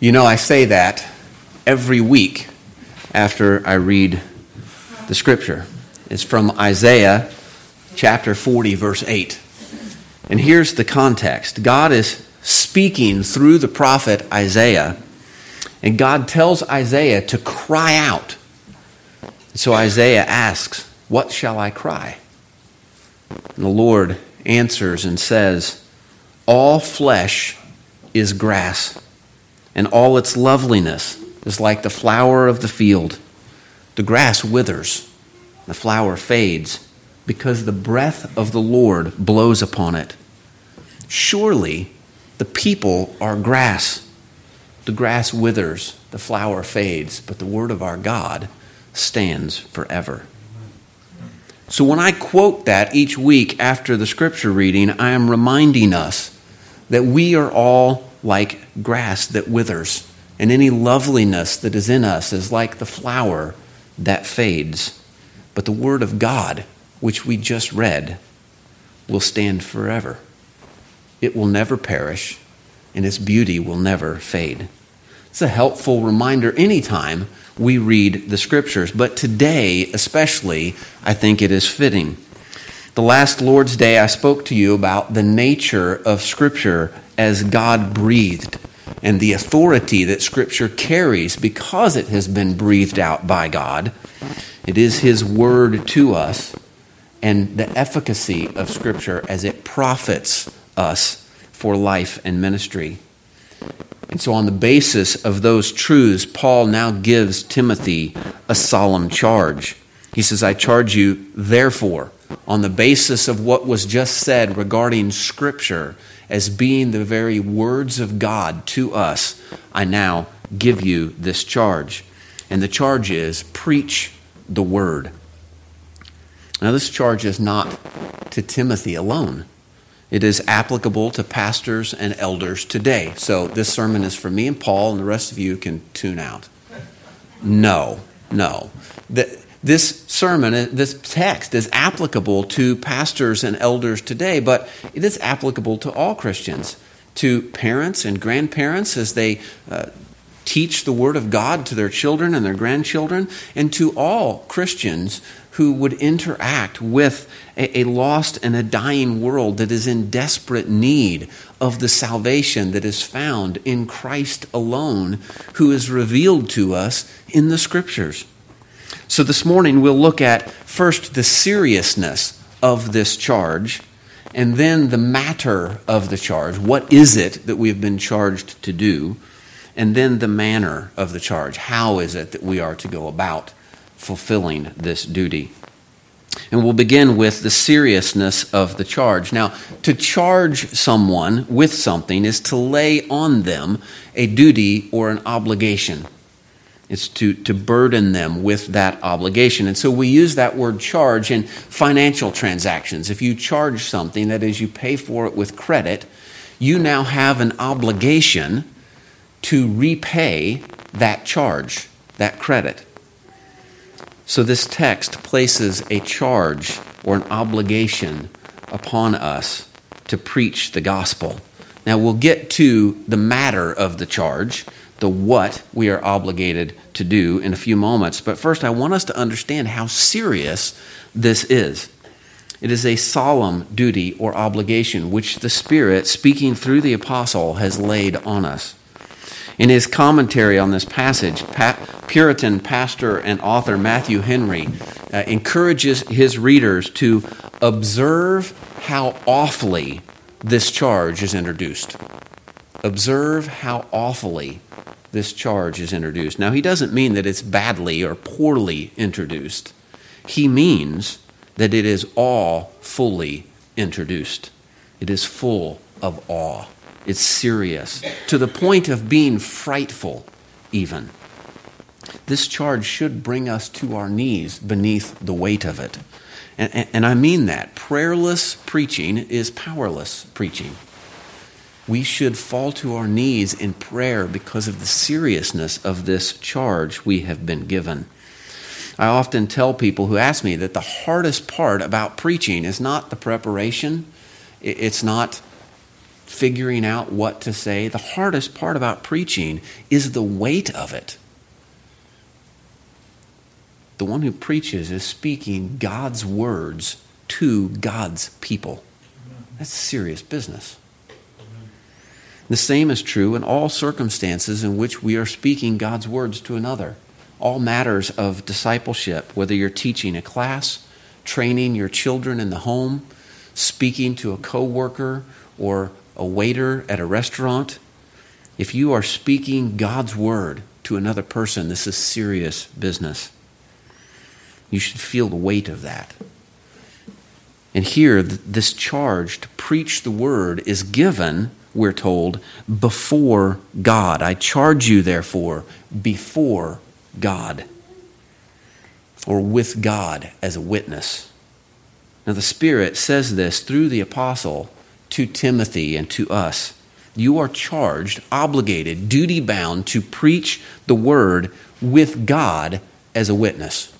You know, I say that every week after I read the scripture. It's from Isaiah chapter 40, verse 8. And here's the context God is speaking through the prophet Isaiah, and God tells Isaiah to cry out. So Isaiah asks, What shall I cry? And the Lord answers and says, All flesh is grass and all its loveliness is like the flower of the field. The grass withers, the flower fades, because the breath of the Lord blows upon it. Surely the people are grass. The grass withers, the flower fades, but the word of our God stands forever. So when I quote that each week after the scripture reading, I am reminding us that we are all like grass that withers, and any loveliness that is in us is like the flower that fades. But the Word of God, which we just read, will stand forever. It will never perish, and its beauty will never fade. It's a helpful reminder anytime we read the Scriptures, but today, especially, I think it is fitting. The last Lord's Day, I spoke to you about the nature of Scripture as God breathed and the authority that Scripture carries because it has been breathed out by God. It is His word to us and the efficacy of Scripture as it profits us for life and ministry. And so, on the basis of those truths, Paul now gives Timothy a solemn charge. He says, I charge you, therefore, on the basis of what was just said regarding Scripture as being the very words of God to us, I now give you this charge. And the charge is preach the word. Now, this charge is not to Timothy alone. It is applicable to pastors and elders today. So, this sermon is for me and Paul, and the rest of you can tune out. No, no. The, this sermon, uh, this text is applicable to pastors and elders today, but it is applicable to all Christians, to parents and grandparents as they uh, teach the Word of God to their children and their grandchildren, and to all Christians who would interact with a, a, lost and a dying world that is in desperate need of the salvation that is found in Christ alone, who is revealed to us in the Scriptures. So this morning we'll look at first the seriousness of this charge and then the matter of the charge. What is it that we have been charged to do? And then the manner of the charge. How is it that we are to go about fulfilling this duty? And we'll begin with the seriousness of the charge. Now, to charge someone with something is to lay on them a duty or an obligation. It's to, to burden them with that obligation. And so we use that word charge in financial transactions. If you charge something, that is, you pay for it with credit, you now have an obligation to repay that charge, that credit. So this text places a charge or an obligation upon us to preach the gospel. Now we'll get to the matter of the charge the what we are obligated to do in a few moments. But first, I want us to understand how serious this is. It is a solemn duty or obligation which the Spirit, speaking through the apostle, has laid on us. In his commentary on this passage, Puritan pastor and author Matthew Henry uh, encourages his readers to observe how awfully this charge is introduced. Observe how awfully this charge is introduced. Now, he doesn't mean that it's badly or poorly introduced, he means that it is all fully introduced. It is full of awe. It's serious, to the point of being frightful, even. This charge should bring us to our knees beneath the weight of it. And, and, and I mean that. Prayerless preaching is powerless preaching we should fall to our knees in prayer because of the seriousness of this charge we have been given. I often tell people who ask me that the hardest part about preaching is not the preparation, it's not figuring out what to say. The hardest part about preaching is the weight of it. The one who preaches is speaking God's words to God's people. That's serious business. The same is true in all circumstances in which we are speaking God's words to another. All matters of discipleship, whether you're teaching a class, training your children in the home, speaking to a coworker or a waiter at a restaurant, if you are speaking God's word to another person, this is serious business. You should feel the weight of that. And here, this charge to preach the word is given we're told, before God. I charge you, therefore, before God, or with God as a witness. Now, the Spirit says this through the apostle to Timothy and to us. You are charged, obligated, duty bound to preach the word with God as a witness.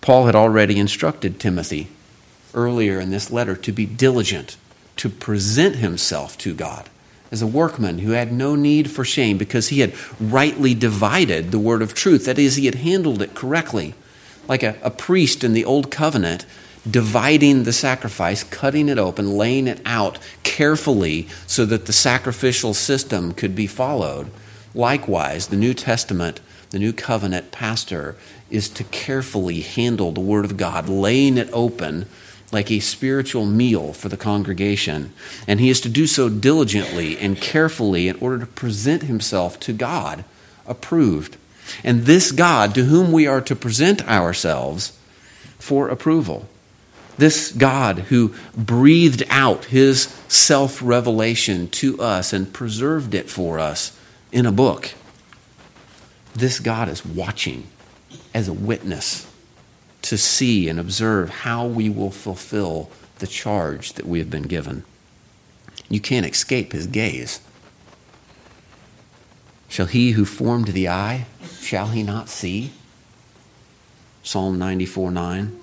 Paul had already instructed Timothy earlier in this letter to be diligent to present himself to God as a workman who had no need for shame because he had rightly divided the word of truth. That is, he had handled it correctly. Like a, a priest in the Old Covenant, dividing the sacrifice, cutting it open, laying it out carefully so that the sacrificial system could be followed. Likewise, the New Testament, the New Covenant pastor is to carefully handle the Word of God, laying it open like a spiritual meal for the congregation. And he is to do so diligently and carefully in order to present himself to God approved. And this God to whom we are to present ourselves for approval. This God who breathed out his self revelation to us and preserved it for us in a book. This God is watching as a witness to see and observe how we will fulfill the charge that we have been given. You can't escape his gaze. Shall he who formed the eye, shall he not see? Psalm 94 9.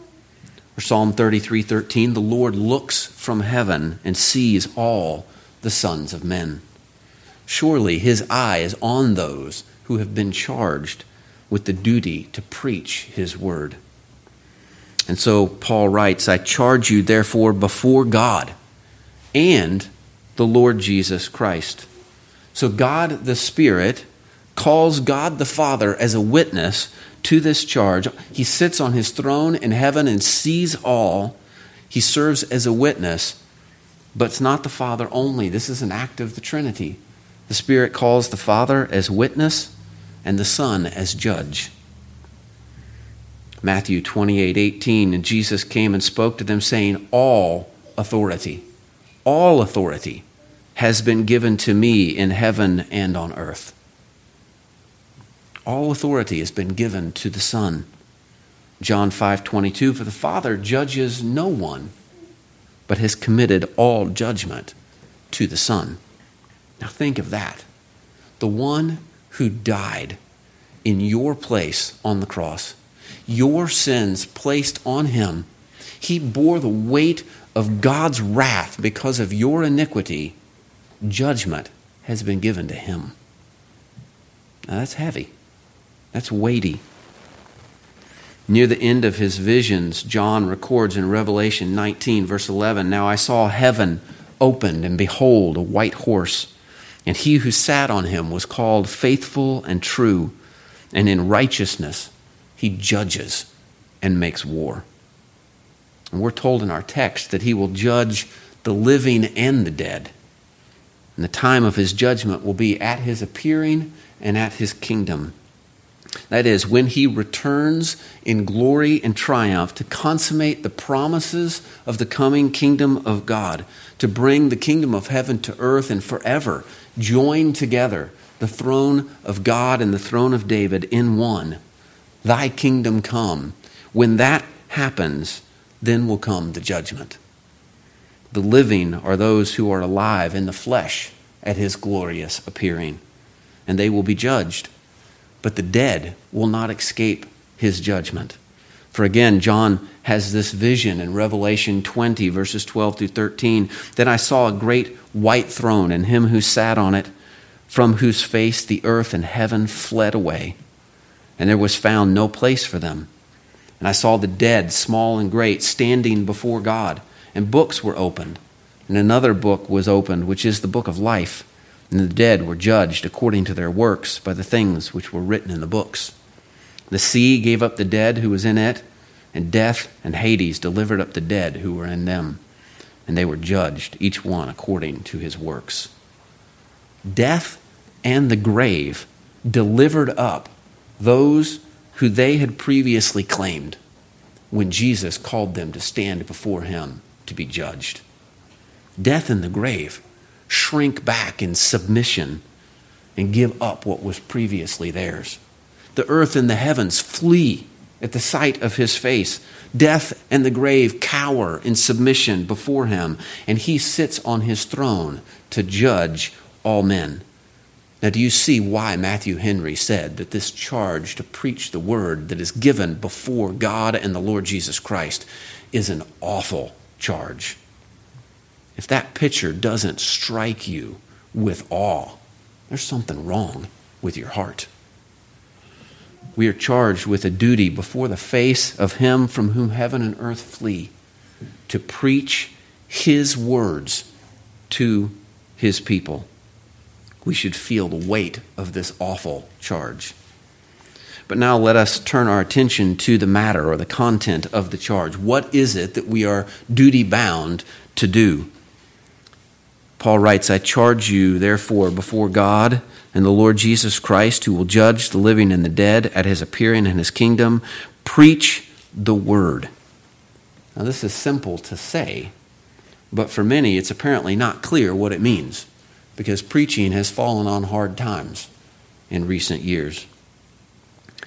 Or Psalm 33 13. The Lord looks from heaven and sees all the sons of men. Surely his eye is on those who have been charged with the duty to preach his word. And so Paul writes, I charge you, therefore, before God and the Lord Jesus Christ. So God the Spirit calls God the Father as a witness to this charge. He sits on his throne in heaven and sees all. He serves as a witness, but it's not the Father only. This is an act of the Trinity. The Spirit calls the Father as witness and the Son as judge. Matthew 28 18. And Jesus came and spoke to them, saying, All authority, all authority has been given to me in heaven and on earth. All authority has been given to the Son. John 5:22 For the Father judges no one, but has committed all judgment to the Son. Now think of that. The one who died in your place on the cross your sins placed on him. He bore the weight of God's wrath because of your iniquity. Judgment has been given to him. Now that's heavy. That's weighty. Near the end of his visions, John records in Revelation 19, verse 11 Now I saw heaven opened, and behold, a white horse. And he who sat on him was called faithful and true, and in righteousness he judges and makes war. And we're told in our text that he will judge the living and the dead. And the time of his judgment will be at his appearing and at his kingdom. That is, when he returns in glory and triumph to consummate the promises of the coming kingdom of God, to bring the kingdom of heaven to earth and forever join together the throne of God and the throne of David in one. Thy kingdom come. When that happens, then will come the judgment. The living are those who are alive in the flesh at his glorious appearing, and they will be judged. But the dead will not escape his judgment. For again, John has this vision in Revelation 20, verses 12 through 13. Then I saw a great white throne, and him who sat on it, from whose face the earth and heaven fled away, and there was found no place for them. And I saw the dead, small and great, standing before God, and books were opened. And another book was opened, which is the book of life. And the dead were judged according to their works by the things which were written in the books. The sea gave up the dead who was in it, and death and Hades delivered up the dead who were in them. And they were judged, each one according to his works. Death and the grave delivered up those who they had previously claimed when Jesus called them to stand before him to be judged. Death and the grave shrink back in submission and give up what was previously theirs. The earth and the heavens flee at the sight of his face. Death and the grave cower in submission before him, and he sits on his throne to judge all men. Now, do you see why Matthew Henry said that this charge to preach the word that is given before God and the Lord Jesus Christ is an awful charge? If that picture doesn't strike you with awe, there's something wrong with your heart we are charged with a duty before the face of Him from whom heaven and earth flee to preach His words to His people. We should feel the weight of this awful charge. But now let us turn our attention to the matter or the content of the charge. What is it that we are duty bound to do? Paul writes, I charge you, therefore, before God and the Lord Jesus Christ, who will judge the living and the dead at his appearing in his kingdom, preach the word. Now, this is simple to say, but for many, it's apparently not clear what it means because preaching has fallen on hard times in recent years.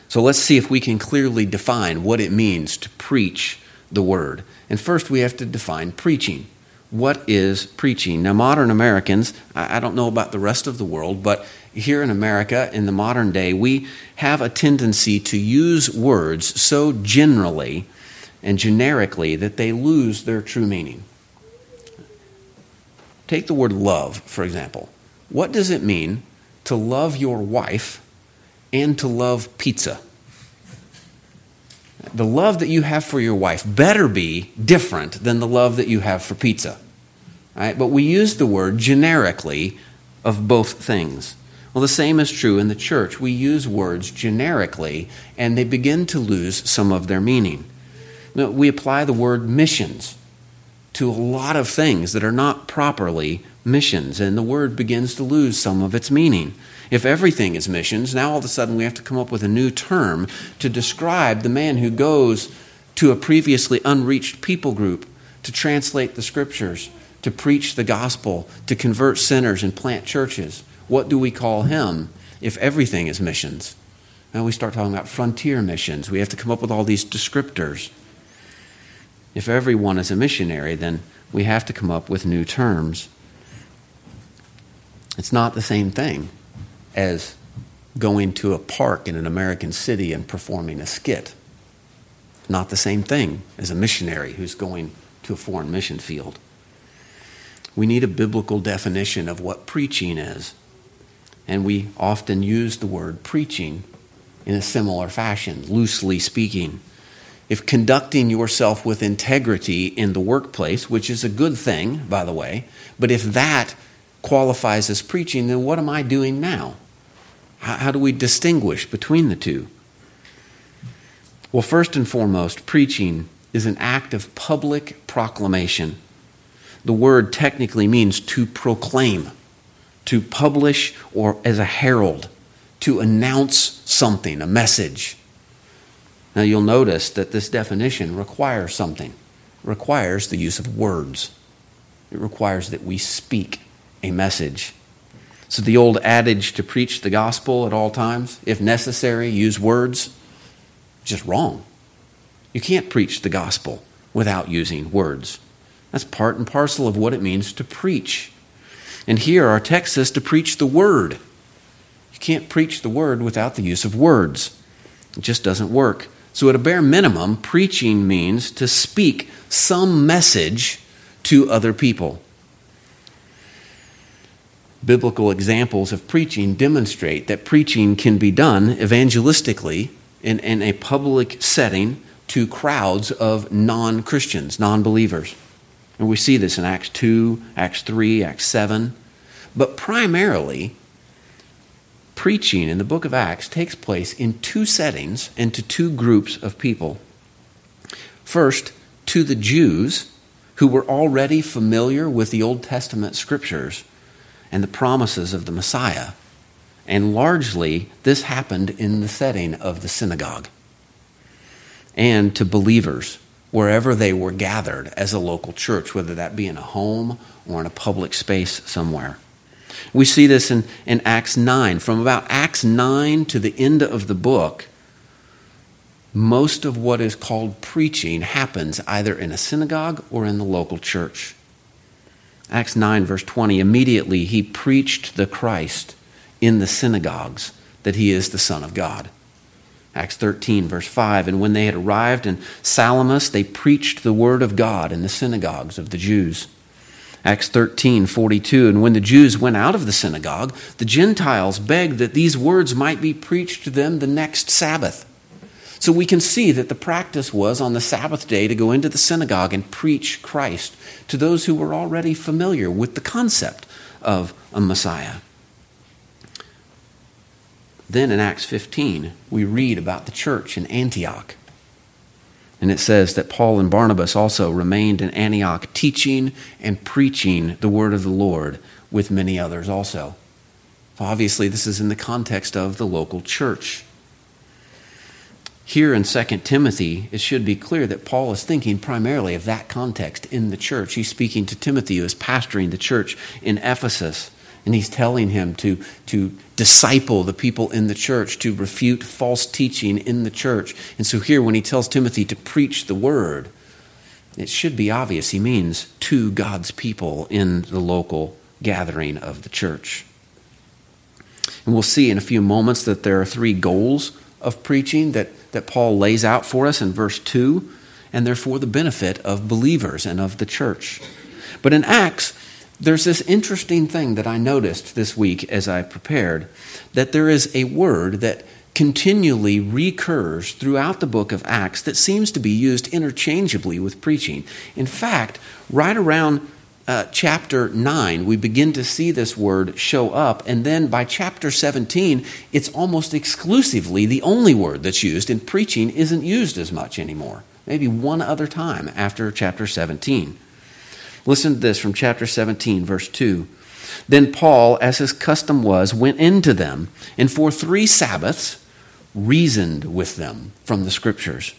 So let's see if we can clearly define what it means to preach the word. And first, we have to define preaching. What is preaching? Now, modern Americans, I don't know about the rest of the world, but here in America in the modern day, we have a tendency to use words so generally and generically that they lose their true meaning. Take the word love, for example. What does it mean to love your wife and to love pizza? The love that you have for your wife better be different than the love that you have for pizza. Right? But we use the word generically of both things. Well, the same is true in the church. We use words generically, and they begin to lose some of their meaning. We apply the word missions to a lot of things that are not properly missions, and the word begins to lose some of its meaning. If everything is missions, now all of a sudden we have to come up with a new term to describe the man who goes to a previously unreached people group to translate the scriptures, to preach the gospel, to convert sinners and plant churches. What do we call him if everything is missions? Now we start talking about frontier missions. We have to come up with all these descriptors. If everyone is a missionary, then we have to come up with new terms. It's not the same thing as going to a park in an American city and performing a skit. Not the same thing as a missionary who's going to a foreign mission field. We need a biblical definition of what preaching is and we often use the word preaching in a similar fashion, loosely speaking. If conducting yourself with integrity in the workplace, which is a good thing, by the way, but if that qualifies as preaching, then what am I doing now? How, how do we distinguish between the two? Well, first and foremost, preaching is an act of public proclamation. The word technically means to proclaim to publish or as a herald, to announce something, a message. Now you'll notice that this definition requires something. It requires the use of words. It requires that we speak a message. So the old adage to preach the gospel at all times, if necessary, use words, just wrong. You can't preach the gospel without using words. That's part and parcel of what it means to preach. And here our text says to preach the word. You can't preach the word without the use of words. It just doesn't work. So, at a bare minimum, preaching means to speak some message to other people. Biblical examples of preaching demonstrate that preaching can be done evangelistically in, in a public setting to crowds of non Christians, non believers. And we see this in Acts 2, Acts 3, Acts 7. But primarily, preaching in the book of Acts takes place in two settings and to two groups of people. First, to the Jews who were already familiar with the Old Testament scriptures and the promises of the Messiah. And largely, this happened in the setting of the synagogue. And to believers, wherever they were gathered as a local church, whether that be in a home or in a public space somewhere. We see this in, in Acts 9. From about Acts 9 to the end of the book, most of what is called preaching happens either in a synagogue or in the local church. Acts 9, verse 20 immediately he preached the Christ in the synagogues that he is the Son of God. Acts 13, verse 5 And when they had arrived in Salamis, they preached the word of God in the synagogues of the Jews. Acts 13, 42. And when the Jews went out of the synagogue, the Gentiles begged that these words might be preached to them the next Sabbath. So we can see that the practice was on the Sabbath day to go into the synagogue and preach Christ to those who were already familiar with the concept of a Messiah. Then in Acts 15, we read about the church in Antioch. And it says that Paul and Barnabas also remained in Antioch, teaching and preaching the word of the Lord with many others also. Obviously, this is in the context of the local church. Here in 2 Timothy, it should be clear that Paul is thinking primarily of that context in the church. He's speaking to Timothy, who is pastoring the church in Ephesus, and he's telling him to, to disciple the people in the church, to refute false teaching in the church. And so here, when he tells Timothy to preach the word, it should be obvious he means to God's people in the local gathering of the church. And we'll see in a few moments that there are three goals of preaching that that Paul lays out for us in verse 2, and they're for the benefit of believers and of the church. But in Acts, there's this interesting thing that I noticed this week as I prepared that there is a word that continually recurs throughout the book of Acts that seems to be used interchangeably with preaching. In fact, right around uh, chapter 9, we begin to see this word show up. And then by chapter 17, it's almost exclusively the only word that's used, and preaching isn't used as much anymore. Maybe one other time after chapter 17. Listen to this from chapter 17, verse 2. Then Paul, as his custom was, went into them, and for three Sabbaths reasoned with them from the Scriptures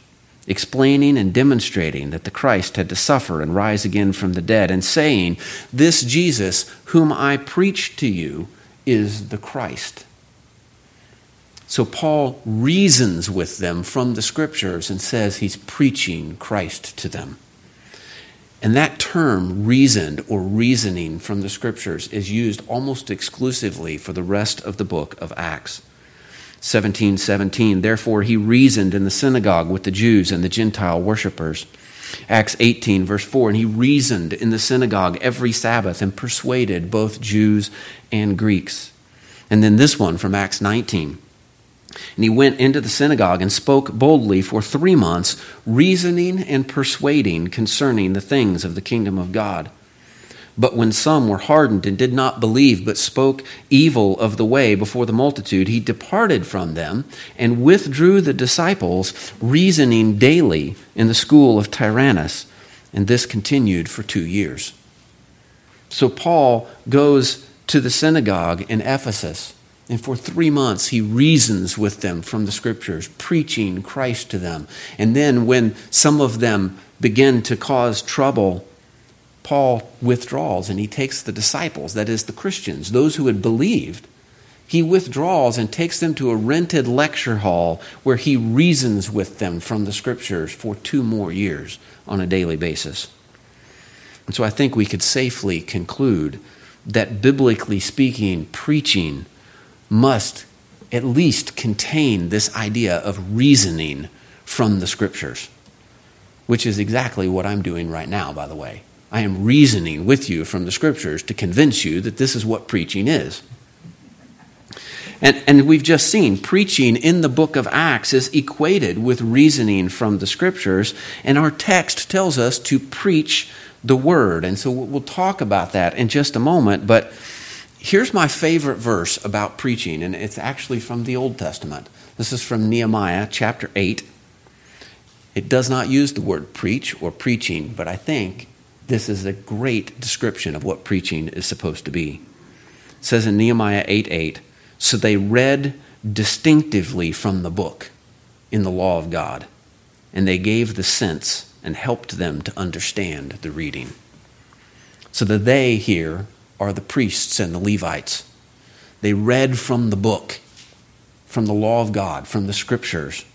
explaining and demonstrating that the Christ had to suffer and rise again from the dead, and saying, This Jesus, whom I preach to you, is the Christ. So Paul reasons with them from the scriptures and says he's preaching Christ to them. And that term, reasoned or reasoning from the scriptures, is used almost exclusively for the rest of the book of Acts. 17 17. Therefore, he reasoned in the synagogue with the Jews and the Gentile worshippers. Acts 18, verse 4. And he reasoned in the synagogue every Sabbath and persuaded both Jews and Greeks. And then this one from Acts 19. And he went into the synagogue and spoke boldly for three months, reasoning and persuading concerning the things of the kingdom of God. But when some were hardened and did not believe, but spoke evil of the way before the multitude, he departed from them and withdrew the disciples, reasoning daily in the school of Tyrannus. And this continued for two years. So Paul goes to the synagogue in Ephesus, and for three months he reasons with them from the scriptures, preaching Christ to them. And then when some of them begin to cause trouble, Paul withdraws and he takes the disciples, that is, the Christians, those who had believed, he withdraws and takes them to a rented lecture hall where he reasons with them from the scriptures for two more years on a daily basis. And so I think we could safely conclude that biblically speaking, preaching must at least contain this idea of reasoning from the scriptures, which is exactly what I'm doing right now, by the way. I am reasoning with you from the scriptures to convince you that this is what preaching is. And, and we've just seen preaching in the book of Acts is equated with reasoning from the scriptures, and our text tells us to preach the word. And so we'll talk about that in just a moment. But here's my favorite verse about preaching, and it's actually from the Old Testament. This is from Nehemiah chapter 8. It does not use the word preach or preaching, but I think this is a great description of what preaching is supposed to be. It says in Nehemiah 8 8, so they read distinctively from the book in the law of God, and they gave the sense and helped them to understand the reading. So the they here are the priests and the Levites. They read from the book, from the law of God, from the scriptures,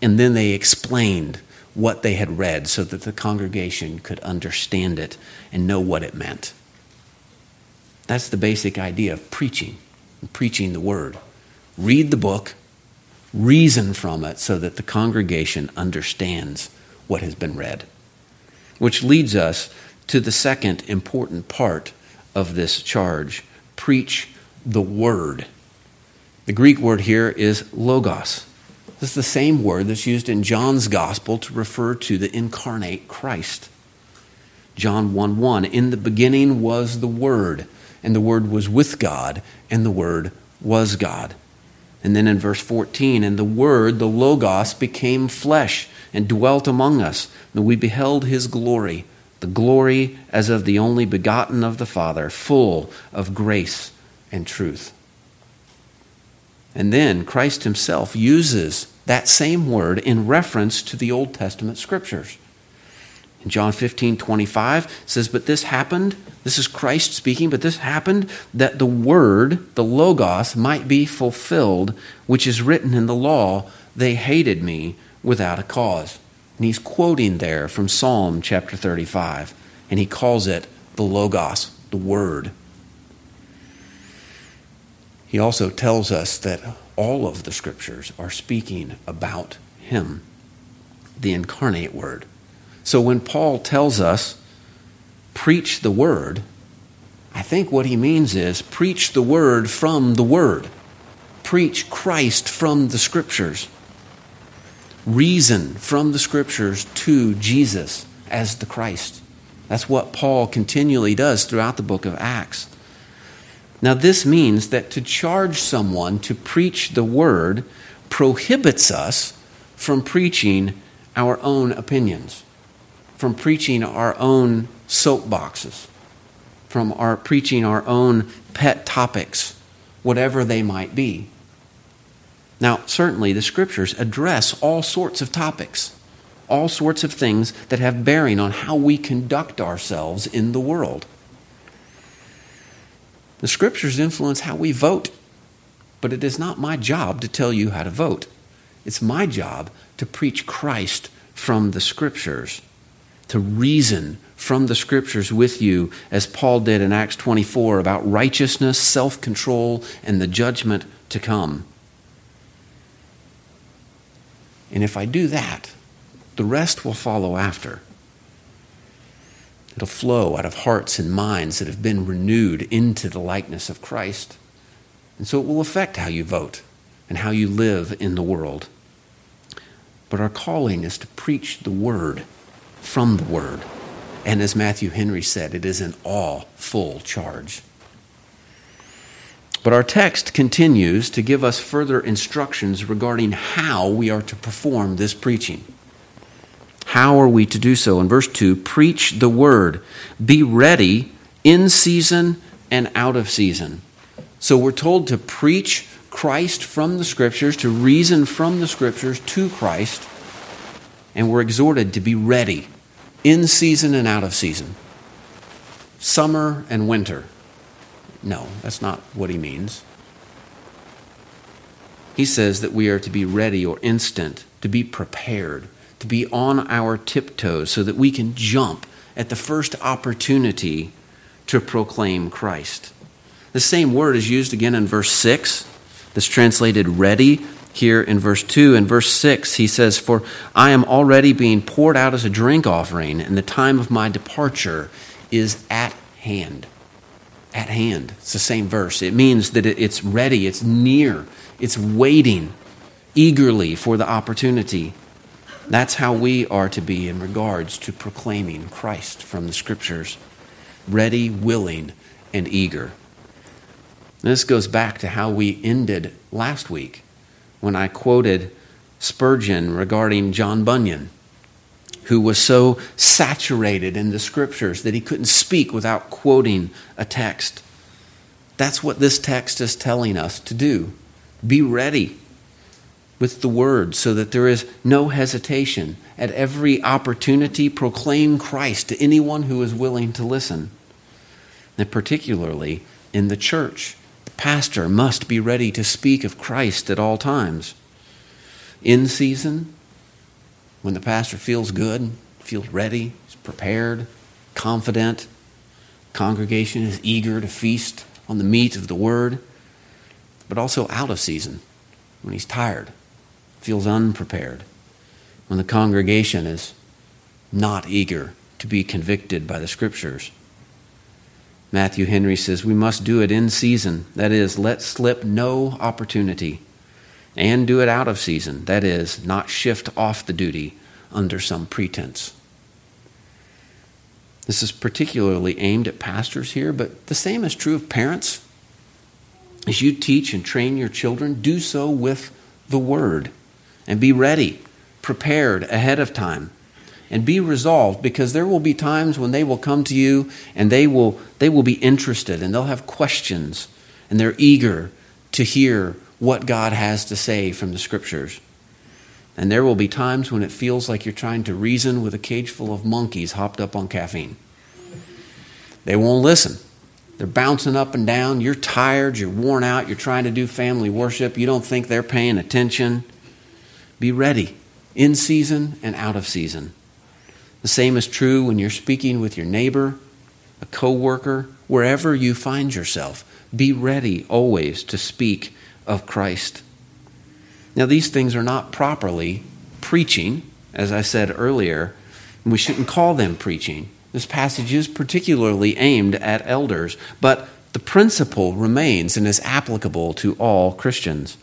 and then they explained what they had read so that the congregation could understand it and know what it meant. That's the basic idea of preaching preaching the word. Read the book, reason from it so that the congregation understands what has been read. Which leads us to the second important part of this charge preach the word. The Greek word here is logos. This is the same word that's used in John's gospel to refer to the incarnate Christ. John 1 1 In the beginning was the Word, and the Word was with God, and the Word was God. And then in verse 14, and the Word, the Logos, became flesh and dwelt among us, and we beheld his glory, the glory as of the only begotten of the Father, full of grace and truth. And then Christ himself uses that same word in reference to the Old Testament scriptures. In John 15, 25 says, But this happened, this is Christ speaking, but this happened that the word, the Logos, might be fulfilled, which is written in the law, they hated me without a cause. And he's quoting there from Psalm chapter 35, and he calls it the Logos, the Word. He also tells us that all of the scriptures are speaking about him, the incarnate Word. So when Paul tells us, preach the word, I think what he means is preach the word from the word. Preach Christ from the scriptures. Reason from the scriptures to Jesus as the Christ. That's what Paul continually does throughout the book of Acts. Now, this means that to charge someone to preach the word prohibits us from preaching our own opinions from preaching our own soapboxes, from our preaching our own pet topics, whatever they might be. Now, certainly the scriptures address all sorts of topics, all sorts of things that have bearing on how we conduct ourselves in the world. The scriptures influence how we vote, but it is not my job to tell you how to vote. It's my job to preach Christ from the scriptures to reason from the scriptures with you, as Paul did in Acts 24 about righteousness, self control, and the judgment to come. And if I do that, the rest will follow after. It'll flow out of hearts and minds that have been renewed into the likeness of Christ. And so it will affect how you vote and how you live in the world. But our calling is to preach the word from the Word. And as Matthew Henry said, it is an all full charge. But our text continues to give us further instructions regarding how we are to perform this preaching. How are we to do so? In verse 2, preach the word. Be ready in season and out of season. So we're told to preach Christ from the Scriptures, to reason from the Scriptures to Christ, and we're exhorted to be ready in season and out of season, summer and winter. No, that's not what he means. He says that we are to be ready or instant, to be prepared, to be on our tiptoes so that we can jump at the first opportunity to proclaim Christ. The same word is used again in verse 6, that's translated ready. here in verse 2 and verse 6 he says for i am already being poured out as a drink offering and the time of my departure is at hand at hand. It's the same verse. It means that it's ready it's near it's waiting eagerly for the opportunity. That's how we are to be in regards to proclaiming christ from the scriptures. Ready willing and eager. This goes back to how we ended last week when I quoted Spurgeon regarding John Bunyan, who was so saturated in the scriptures that he couldn't speak without quoting a text. That's what this text is telling us to do. Be ready with the word so that there is no hesitation. At every opportunity, proclaim Christ to anyone who is willing to listen, and particularly in the church the pastor must be ready to speak of Christ at all times. In season, when the pastor feels good, feels ready, is prepared, confident, congregation is eager to feast on the meat of the word, but also out of season, when he's tired, feels unprepared, when the congregation is not eager to be convicted by the scriptures. Matthew Henry says, We must do it in season. That is, let slip no opportunity. And do it out of season. That is, not shift off the duty under some pretense. This is particularly aimed at pastors here, but the same is true of parents. As you teach and train your children, do so with the Word and be ready, prepared ahead of time and be resolved because there will be times when they will come to you and they will they will be interested and they'll have questions and they're eager to hear what God has to say from the scriptures. And there will be times when it feels like you're trying to reason with a cage full of monkeys hopped up on caffeine. They won't listen. They're bouncing up and down. You're tired. You're worn out. You're trying to do family worship. You don't think they're paying attention. Be ready in season and out of season. The same is true when you're speaking with your neighbor, a coworker, wherever you find yourself. Be ready always to speak of Christ. Now, these things are not properly preaching, as I said earlier. We shouldn't call them preaching. This passage is particularly aimed at elders, but the principle remains and is applicable to all Christians.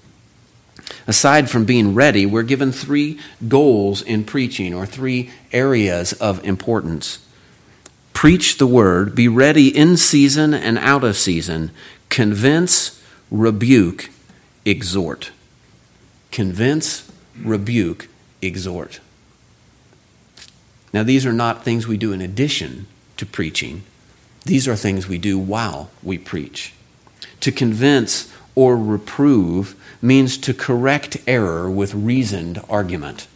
Aside from being ready, we're given three goals in preaching or three areas of importance. Preach the word, be ready in season and out of season, convince, rebuke, exhort. Convince, rebuke, exhort. Now, these are not things we do in addition to preaching, these are things we do while we preach. To convince or reprove means to correct error with reasoned argument.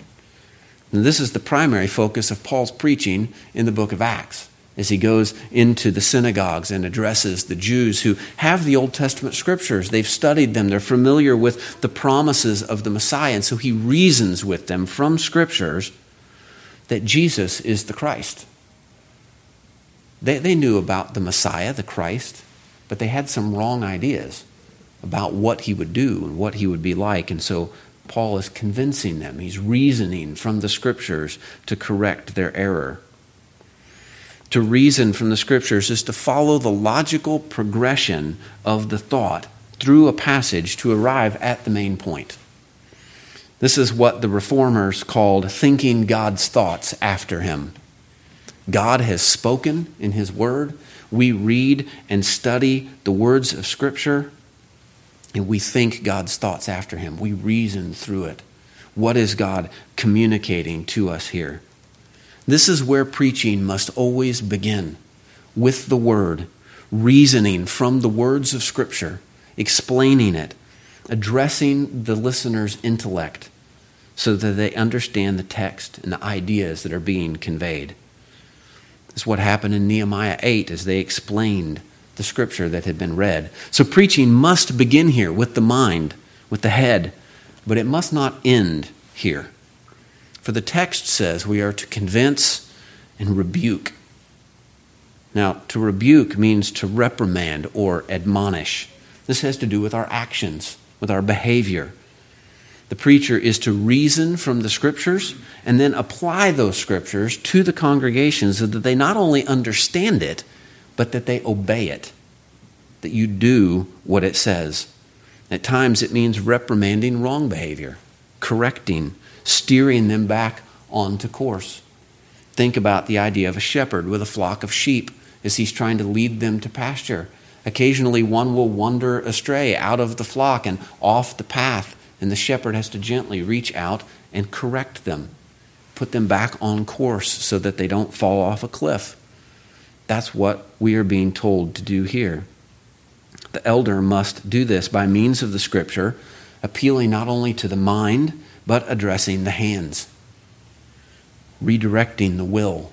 And this is the primary focus of Paul's preaching in the book of Acts as he goes into the synagogues and addresses the Jews who have the Old Testament scriptures. They've studied them, they're familiar with the promises of the Messiah, and so he reasons with them from scriptures that Jesus is the Christ. They, they knew about the Messiah, the Christ, but they had some wrong ideas about what he would do and what he would be like. And so Paul is convincing them. He's reasoning from the scriptures to correct their error. To reason from the scriptures is to follow the logical progression of the thought through a passage to arrive at the main point. This is what the reformers called thinking God's thoughts after him. God has spoken in his word. We read and study the words of Scripture and we think God's thoughts after him. We reason through it. What is God communicating to us here? This is where preaching must always begin with the Word, reasoning from the words of Scripture, explaining it, addressing the listener's intellect so that they understand the text and the ideas that are being conveyed. This is what happened in Nehemiah 8 as they explained the scripture that had been read. So preaching must begin here with the mind, with the head, but it must not end here. For the text says we are to convince and rebuke. Now, to rebuke means to reprimand or admonish. This has to do with our actions, with our behavior. The preacher is to reason from the scriptures and then apply those scriptures to the congregation so that they not only understand it, but that they obey it, that you do what it says. At times, it means reprimanding wrong behavior, correcting, steering them back onto course. Think about the idea of a shepherd with a flock of sheep as he's trying to lead them to pasture. Occasionally, one will wander astray out of the flock and off the path, and the shepherd has to gently reach out and correct them, put them back on course so that they don't fall off a cliff. That's what we are being told to do here. The elder must do this by means of the scripture, appealing not only to the mind, but addressing the hands, redirecting the will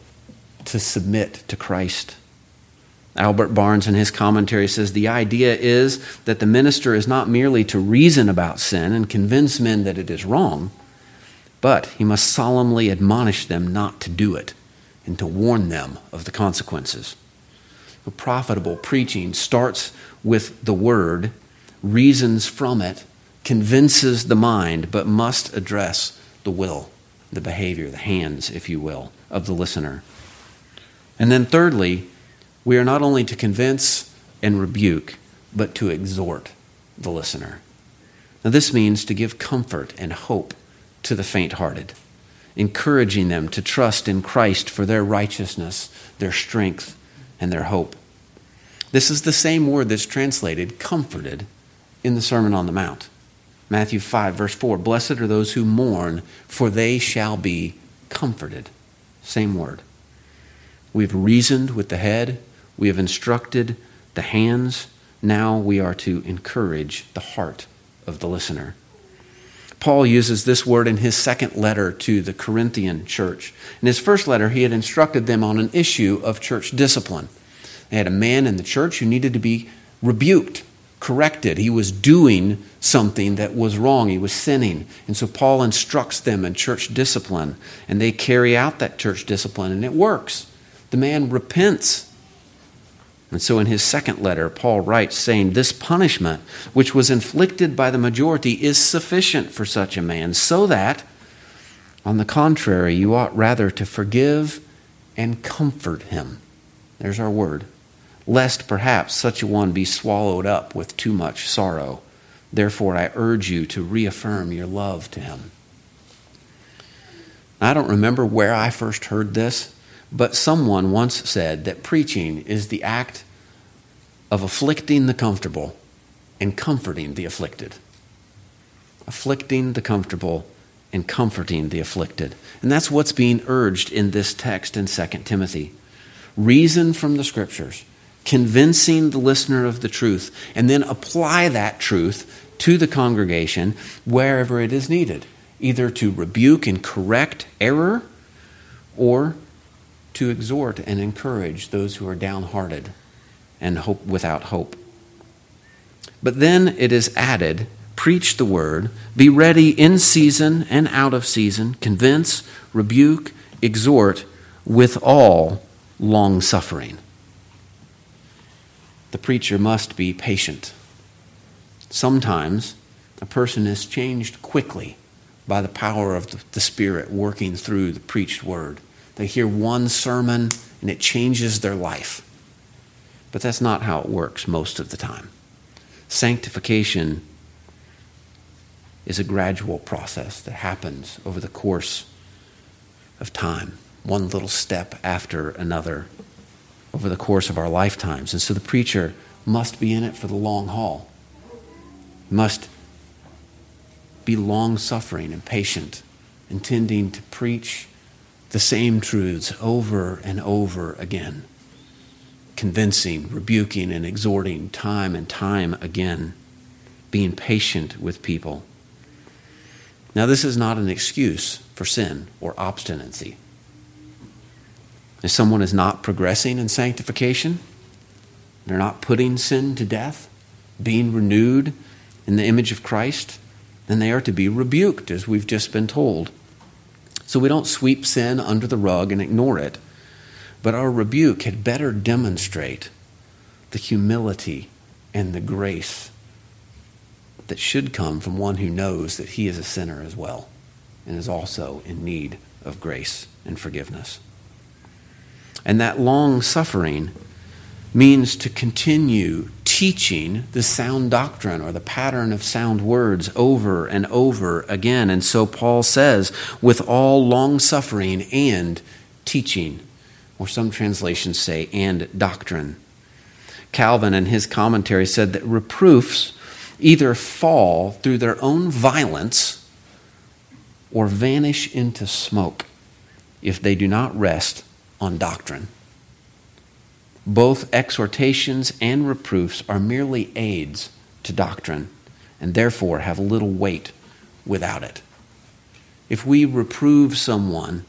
to submit to Christ. Albert Barnes, in his commentary, says the idea is that the minister is not merely to reason about sin and convince men that it is wrong, but he must solemnly admonish them not to do it and to warn them of the consequences. A profitable preaching starts with the word, reasons from it, convinces the mind, but must address the will, the behavior, the hands, if you will, of the listener. And then, thirdly, we are not only to convince and rebuke, but to exhort the listener. Now, this means to give comfort and hope to the faint hearted, encouraging them to trust in Christ for their righteousness, their strength, and their hope. This is the same word that's translated comforted in the Sermon on the Mount. Matthew 5, verse 4 Blessed are those who mourn, for they shall be comforted. Same word. We've reasoned with the head, we have instructed the hands. Now we are to encourage the heart of the listener. Paul uses this word in his second letter to the Corinthian church. In his first letter, he had instructed them on an issue of church discipline. They had a man in the church who needed to be rebuked, corrected. He was doing something that was wrong, he was sinning. And so Paul instructs them in church discipline, and they carry out that church discipline, and it works. The man repents and so in his second letter, Paul writes, saying, This punishment, which was inflicted by the majority, is sufficient for such a man, so that, on the contrary, you ought rather to forgive and comfort him. There's our word. Lest perhaps such a one be swallowed up with too much sorrow. Therefore, I urge you to reaffirm your love to him. I don't remember where I first heard this, but someone once said that preaching is the act of afflicting the comfortable and comforting the afflicted. Afflicting the comfortable and comforting the afflicted. And that's what's being urged in this text in 2 Timothy. Reason from the scriptures, convincing the listener of the truth, and then apply that truth to the congregation wherever it is needed, either to rebuke and correct error or to exhort and encourage those who are downhearted and hope without hope. But then it is added preach the word, be ready in season and out of season, convince, rebuke, exhort with all long suffering. The preacher must be patient. Sometimes a person is changed quickly by the power of the Spirit working through the preached word. They hear one sermon and it changes their life. But that's not how it works most of the time. Sanctification is a gradual process that happens over the course of time, one little step after another over the course of our lifetimes. And so the preacher must be in it for the long haul, must be long suffering and patient, intending to preach the same truths over and over again, convincing, rebuking, and exhorting time and time again, being patient with people. Now, this is not an excuse for sin or obstinacy. If someone is not progressing in sanctification, they're not putting sin to death, being renewed in the image of Christ, then they are to be rebuked, as we've just been told. So we don't sweep sin under the rug and ignore it. But our rebuke had better demonstrate the humility and the grace that should come from one who knows that he is a sinner as well and is also in need of grace and forgiveness. And that long suffering means to continue teaching the sound doctrine or the pattern of sound words over and over again. And so Paul says, with all long suffering and teaching, or some translations say, and doctrine. Calvin, in his commentary, said that reproofs either fall through their own violence or vanish into smoke if they do not rest on doctrine. Both exhortations and reproofs are merely aids to doctrine and therefore have little weight without it. If we reprove someone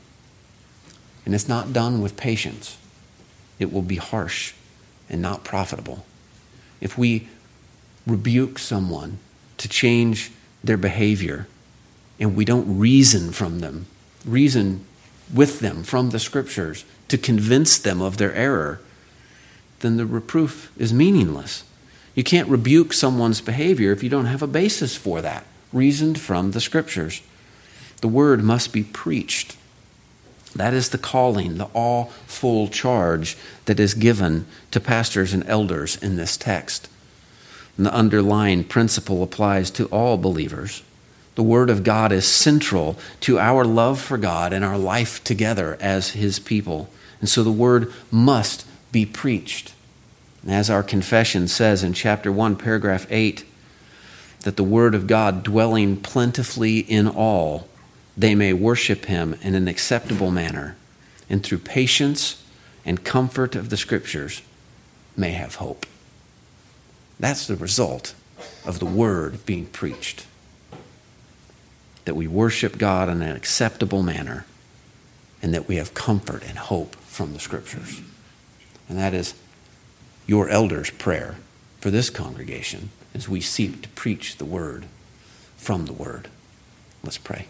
and it's not done with patience, it will be harsh and not profitable. If we rebuke someone to change their behavior and we don't reason from them, reason with them from the scriptures to convince them of their error, then the reproof is meaningless. You can't rebuke someone's behavior if you don't have a basis for that, reasoned from the scriptures. The word must be preached. That is the calling, the all full charge that is given to pastors and elders in this text. And the underlying principle applies to all believers. The Word of God is central to our love for God and our life together as His people. And so the Word must be preached. And as our confession says in chapter 1, paragraph 8, that the Word of God dwelling plentifully in all, they may worship Him in an acceptable manner, and through patience and comfort of the Scriptures may have hope. That's the result of the Word being preached that we worship God in an acceptable manner, and that we have comfort and hope from the Scriptures. And that is your elder's prayer for this congregation as we seek to preach the Word from the Word. Let's pray.